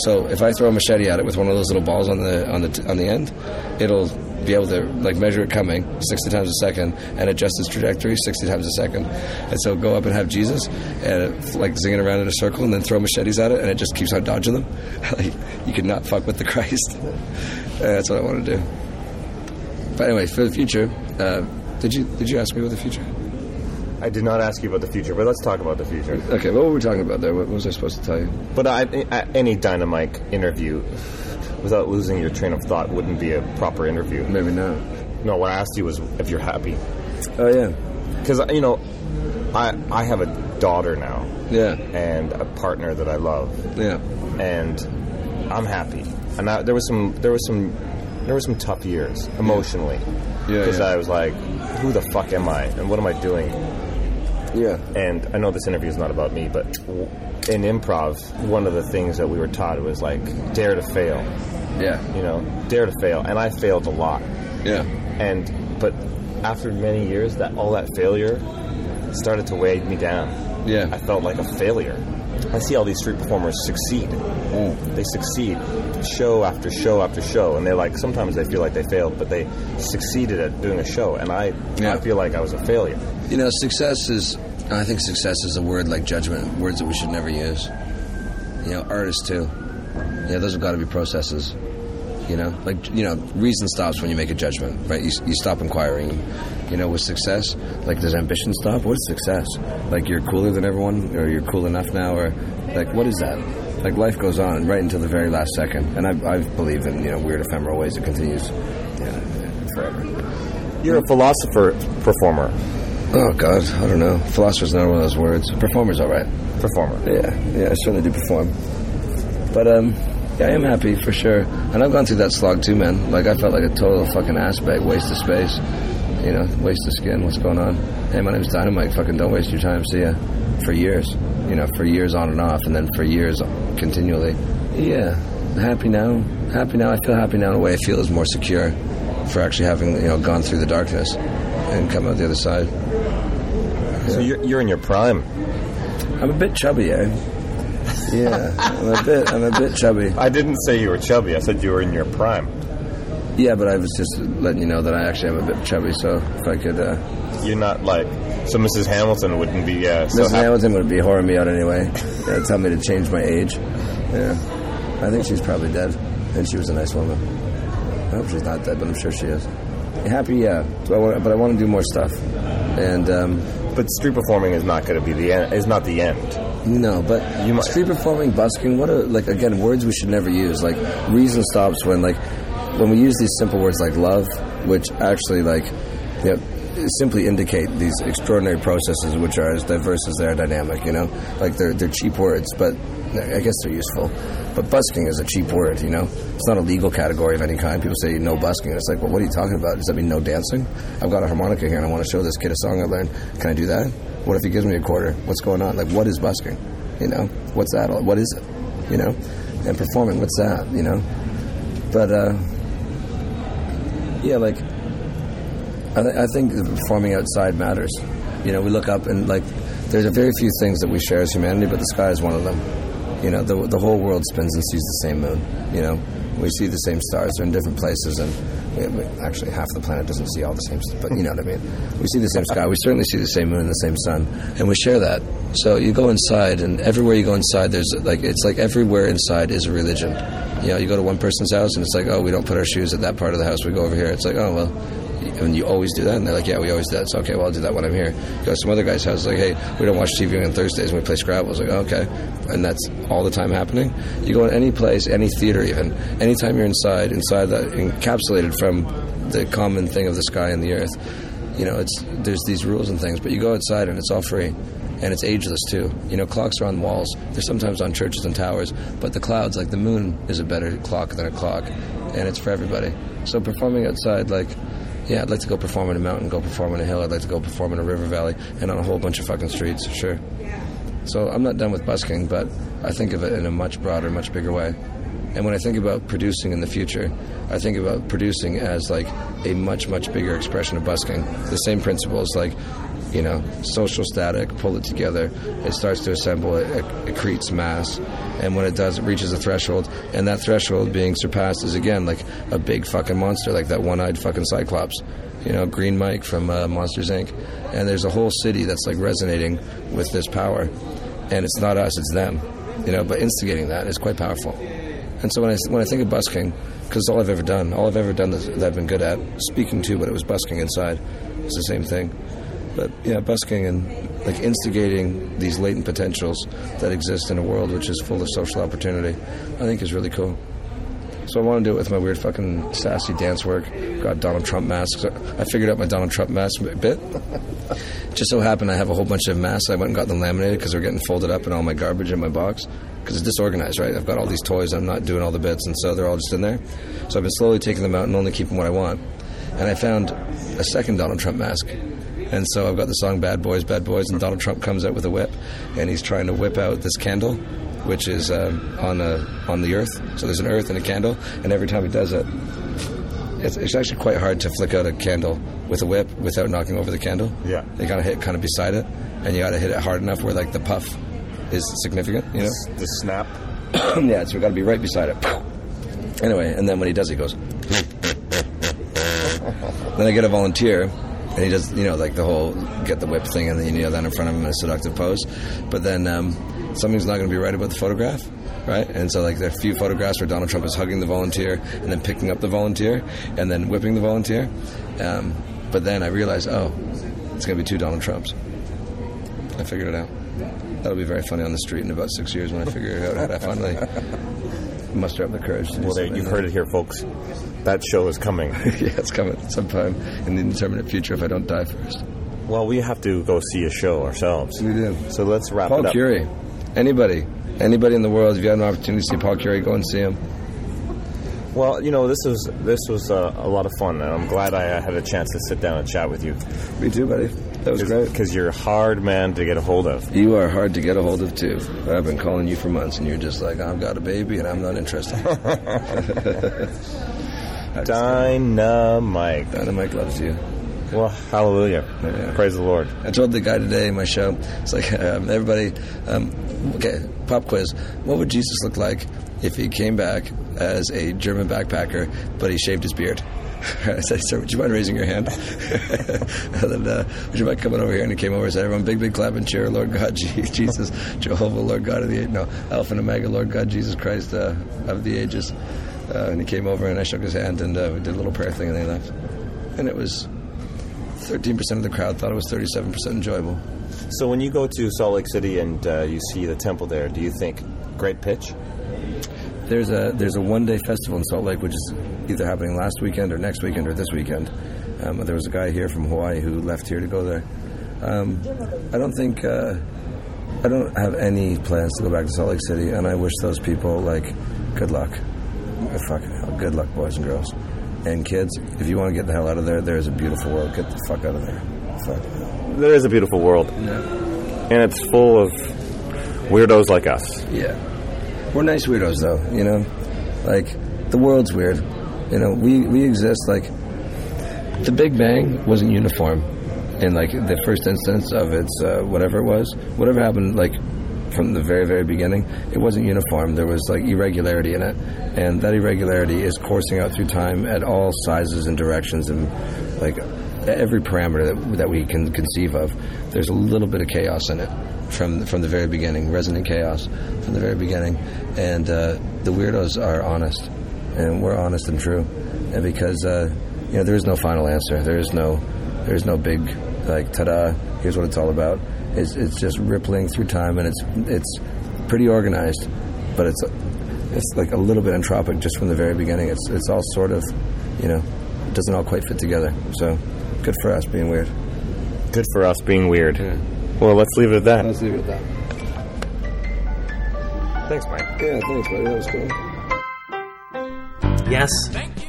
So if I throw a machete at it with one of those little balls on the on the on the end, it'll be able to like measure it coming 60 times a second and adjust its trajectory 60 times a second. And so go up and have Jesus and like zinging around in a circle and then throw machetes at it and it just keeps on dodging them. like you could not fuck with the Christ. That's what I want to do. But anyway, for the future, uh, did you did you ask me about the future? I did not ask you about the future, but let's talk about the future. Okay, what were we talking about there? What was I supposed to tell you? But I, I, any Dynamike interview, without losing your train of thought, wouldn't be a proper interview. Maybe not. No, what I asked you was if you're happy, Oh yeah, because you know, I I have a daughter now yeah, and a partner that I love, yeah, and I'm happy. And I, there was some there was some there were some tough years emotionally Yeah, because yeah. I was like, who the fuck am I and what am I doing? yeah. And I know this interview is not about me, but in improv, one of the things that we were taught was like dare to fail. Yeah, You know, dare to fail, and I failed a lot. yeah, And but after many years, that all that failure started to weigh me down. yeah. I felt like a failure. I see all these street performers succeed. Mm. They succeed show after show after show, and they're like sometimes they feel like they failed, but they succeeded at doing a show, and I Yeah. I feel like I was a failure. You know, success is. I think success is a word like judgment, words that we should never use. You know, artists too. Yeah, those have got to be processes. You know, like you know, reason stops when you make a judgment, right? You, you stop inquiring. You know, with success, like does ambition stop? What is success? Like you're cooler than everyone, or you're cool enough now, or like what is that? Like life goes on right until the very last second, and I, I believe in you know weird ephemeral ways it continues, yeah, forever. You're a philosopher performer. Oh God, I don't know. Philosopher's not one of those words. Performer's all right. Performer. Yeah, yeah, I certainly do perform. But um, yeah, I am happy for sure. And I've gone through that slog too, man. Like I felt like a total fucking ass bag, waste of space. You know, waste of skin. What's going on? Hey, my name's Dynamike. Fucking don't waste your time. See ya. For years, you know, for years on and off, and then for years continually. Yeah, happy now. happy now. I feel happy now in a way I feel is more secure for actually having you know gone through the darkness and come out the other side. So you're, you're in your prime. I'm a bit chubby, eh? Yeah, I'm a bit. I'm a bit chubby. I didn't say you were chubby. I said you were in your prime. Yeah, but I was just letting you know that I actually am a bit chubby. So if I could, uh, You're not like so. Mrs. Hamilton wouldn't be uh, so Mrs. happy. Hamilton would be whoring me out anyway. Yeah, tell me to change my age. Yeah, I think she's probably dead, and she was a nice woman. I hope she's not dead, but I'm sure she is. Happy, yeah, but I want, but I want to do more stuff, and um, But street performing is not going to be the end. Is not the end. No, but You might- street performing, busking. What a like again words we should never use. Like reason stops when like when we use these simple words like love, which actually like you know simply indicate these extraordinary processes which are as diverse as they are dynamic. You know, like they're they're cheap words, but I guess they're useful. But busking is a cheap word. You know, it's not a legal category of any kind. People say no busking. It's like, well, what are you talking about? Does that mean no dancing? I've got a harmonica here and I want to show this kid a song I learned. Can I do that? What if he gives me a quarter? What's going on? Like, what is busking? You know, what's that? all- What is it? You know, and performing, what's that? You know, but uh, yeah, like I, th- I think performing outside matters. You know, we look up and like there's a very few things that we share as humanity, but the sky is one of them. You know, the the whole world spins and sees the same moon. You know, we see the same stars. They're in different places, and we, actually half the planet doesn't see all the same. But you know what I mean. We see the same sky. We certainly see the same moon and the same sun, and we share that. So you go inside, and everywhere you go inside, there's like it's like everywhere inside is a religion. You know, you go to one person's house, and it's like, oh, we don't put our shoes at that part of the house. We go over here. It's like, oh well, and you always do that? And they're like, yeah, we always do that. So, okay, well, I'll do that when I'm here. Go to some other guy's house, like, hey, we don't watch TV on Thursdays and we play Scrabble. It's like, okay. And that's all the time happening. You go in any place, any theater even, anytime you're inside, inside that, encapsulated from the common thing of the sky and the earth, you know, it's there's these rules and things, but you go outside and it's all free. And it's ageless too. You know, clocks are on walls. They're sometimes on churches and towers. But the clouds, like the moon, is a better clock than a clock, and it's for everybody. So performing outside, like yeah, I'd like to go perform on a mountain, go perform on a hill. I'd like to go perform in a river valley and on a whole bunch of fucking streets, sure. So I'm not done with busking, but I think of it in a much broader, much bigger way. And when I think about producing in the future, I think about producing as like a much, much bigger expression of busking. The same principles, like, you know, social static, pull it together, it starts to assemble, it, it accretes mass, and when it does, it reaches a threshold, and that threshold being surpassed is again like a big fucking monster, like that one eyed fucking Cyclops you know, Green Mike from uh, Monsters Inc. And there's a whole city that's like resonating with this power, and it's not us, it's them, you know. But instigating that is quite powerful. And so when I when I think of busking, because all I've ever done, all I've ever done that, that I've been good at, speaking to, but it was busking inside. It's the same thing. But yeah, busking and like instigating these latent potentials that exist in a world which is full of social opportunity, I think is really cool. So I want to do it with my weird fucking sassy dance work. Got Donald Trump masks. I figured out my Donald Trump mask bit. Just so happened I have a whole bunch of masks. I went and got them laminated because they're getting folded up in all my garbage in my box. Because it's disorganized, right? I've got all these toys. I'm not doing all the bits, and so they're all just in there. So I've been slowly taking them out and only keeping what I want. And I found a second Donald Trump mask. And so I've got the song Bad Boys, Bad Boys, and Donald Trump comes out with a whip, and he's trying to whip out this candle, which is um, on, a, on the earth. So there's an earth and a candle, and every time he does it, it's, it's actually quite hard to flick out a candle with a whip without knocking over the candle. Yeah. You gotta hit kind of beside it, and you gotta hit it hard enough where like the puff is significant, you know? The snap. yeah, so we got to be right beside it. Anyway, and then when he does, he goes. then I get a volunteer, and he does, you know, like the whole get the whip thing, and then you kneel down in front of him in a seductive pose. But then um, something's not going to be right about the photograph, right? And so, like, there are a few photographs where Donald Trump is hugging the volunteer, and then picking up the volunteer, and then whipping the volunteer. Um, but then I realized, oh, it's going to be two Donald Trumps. I figured it out. That'll be very funny on the street in about six years when I figure it out how to finally muster up the courage to do Well, there, you've heard it here, folks. That show is coming. yeah, it's coming sometime in the indeterminate future if I don't die first. well, we have to go see a show ourselves. We do. So let's wrap Paul it up. Paul Curie. Anybody. Anybody in the world, if you have an opportunity to see Paul Curie, go and see him. Well, you know, this was this was uh, a lot of fun, and I'm glad I uh, had a chance to sit down and chat with you. Me too, buddy. That was great. Because you're a hard man to get a hold of. You are hard to get a hold of too. I've been calling you for months, and you're just like, I've got a baby, and I'm not interested. Dynamike. Dynamike loves you. Well, hallelujah. Yeah. Praise the Lord. I told the guy today in my show, it's like, um, everybody, um, okay, pop quiz. What would Jesus look like if he came back as a German backpacker, but he shaved his beard? I said, sir, would you mind raising your hand? and then, uh, would you mind coming over here? And he came over and said, everyone, big, big clap and cheer, Lord God, Jesus, Jehovah, Lord God of the no, Alpha and Omega, Lord God, Jesus Christ uh, of the ages. Uh, and he came over and I shook his hand and uh, we did a little prayer thing and then he left. And it was 13% of the crowd thought it was 37% enjoyable. So when you go to Salt Lake City and uh, you see the temple there, do you think great pitch? There's a there's a one day festival in Salt Lake, which is either happening last weekend or next weekend or this weekend. Um, there was a guy here from Hawaii who left here to go there. Um, I don't think uh, I don't have any plans to go back to Salt Lake City, and I wish those people like good luck. Fucking hell, good luck, boys and girls, and kids. If you want to get the hell out of there, there is a beautiful world. Get the fuck out of there. Fuck. There is a beautiful world, Yeah. and it's full of weirdos like us. Yeah. We're nice weirdos, though, you know? Like, the world's weird. You know, we, we exist like. The Big Bang wasn't uniform in, like, the first instance of its uh, whatever it was. Whatever happened, like, from the very, very beginning, it wasn't uniform. There was, like, irregularity in it. And that irregularity is coursing out through time at all sizes and directions and, like, every parameter that, that we can conceive of. There's a little bit of chaos in it from from the very beginning, resonant chaos from the very beginning, and uh, the weirdos are honest, and we're honest and true, and because uh, you know there is no final answer, there is no there is no big like ta-da. Here's what it's all about. It's it's just rippling through time, and it's it's pretty organized, but it's it's like a little bit entropic just from the very beginning. It's it's all sort of you know it doesn't all quite fit together. So good for us being weird. Good for us being weird. Well, let's leave it at that. Let's leave it at that. Thanks, Mike. Yeah, thanks, buddy. That was cool. Yes,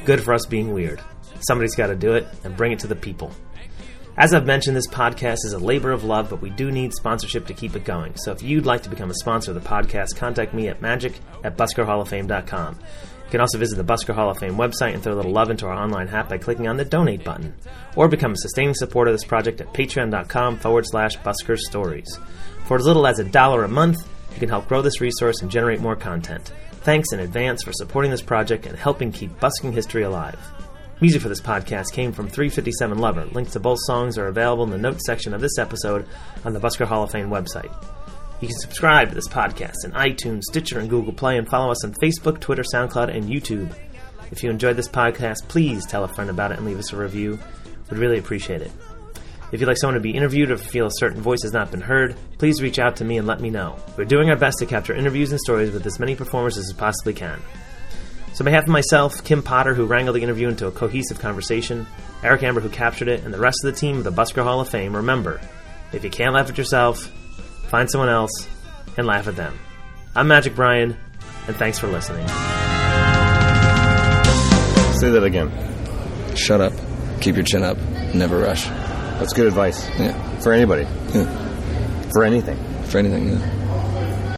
good for us being weird. Somebody's got to do it and bring it to the people. As I've mentioned, this podcast is a labor of love, but we do need sponsorship to keep it going. So if you'd like to become a sponsor of the podcast, contact me at magic at buskerhalloffame.com. You can also visit the Busker Hall of Fame website and throw a little love into our online hat by clicking on the donate button. Or become a sustaining supporter of this project at patreon.com forward slash Busker Stories. For as little as a dollar a month, you can help grow this resource and generate more content. Thanks in advance for supporting this project and helping keep busking history alive. Music for this podcast came from 357 Lover. Links to both songs are available in the notes section of this episode on the Busker Hall of Fame website. You can subscribe to this podcast in iTunes, Stitcher, and Google Play, and follow us on Facebook, Twitter, SoundCloud, and YouTube. If you enjoyed this podcast, please tell a friend about it and leave us a review. We'd really appreciate it. If you'd like someone to be interviewed or feel a certain voice has not been heard, please reach out to me and let me know. We're doing our best to capture interviews and stories with as many performers as we possibly can. So, on behalf of myself, Kim Potter, who wrangled the interview into a cohesive conversation, Eric Amber, who captured it, and the rest of the team of the Busker Hall of Fame, remember if you can't laugh at yourself, find someone else and laugh at them. I'm Magic Brian, and thanks for listening. Say that again. Shut up. Keep your chin up. Never rush. That's good advice Yeah. for anybody, yeah. for anything. For anything. Yeah.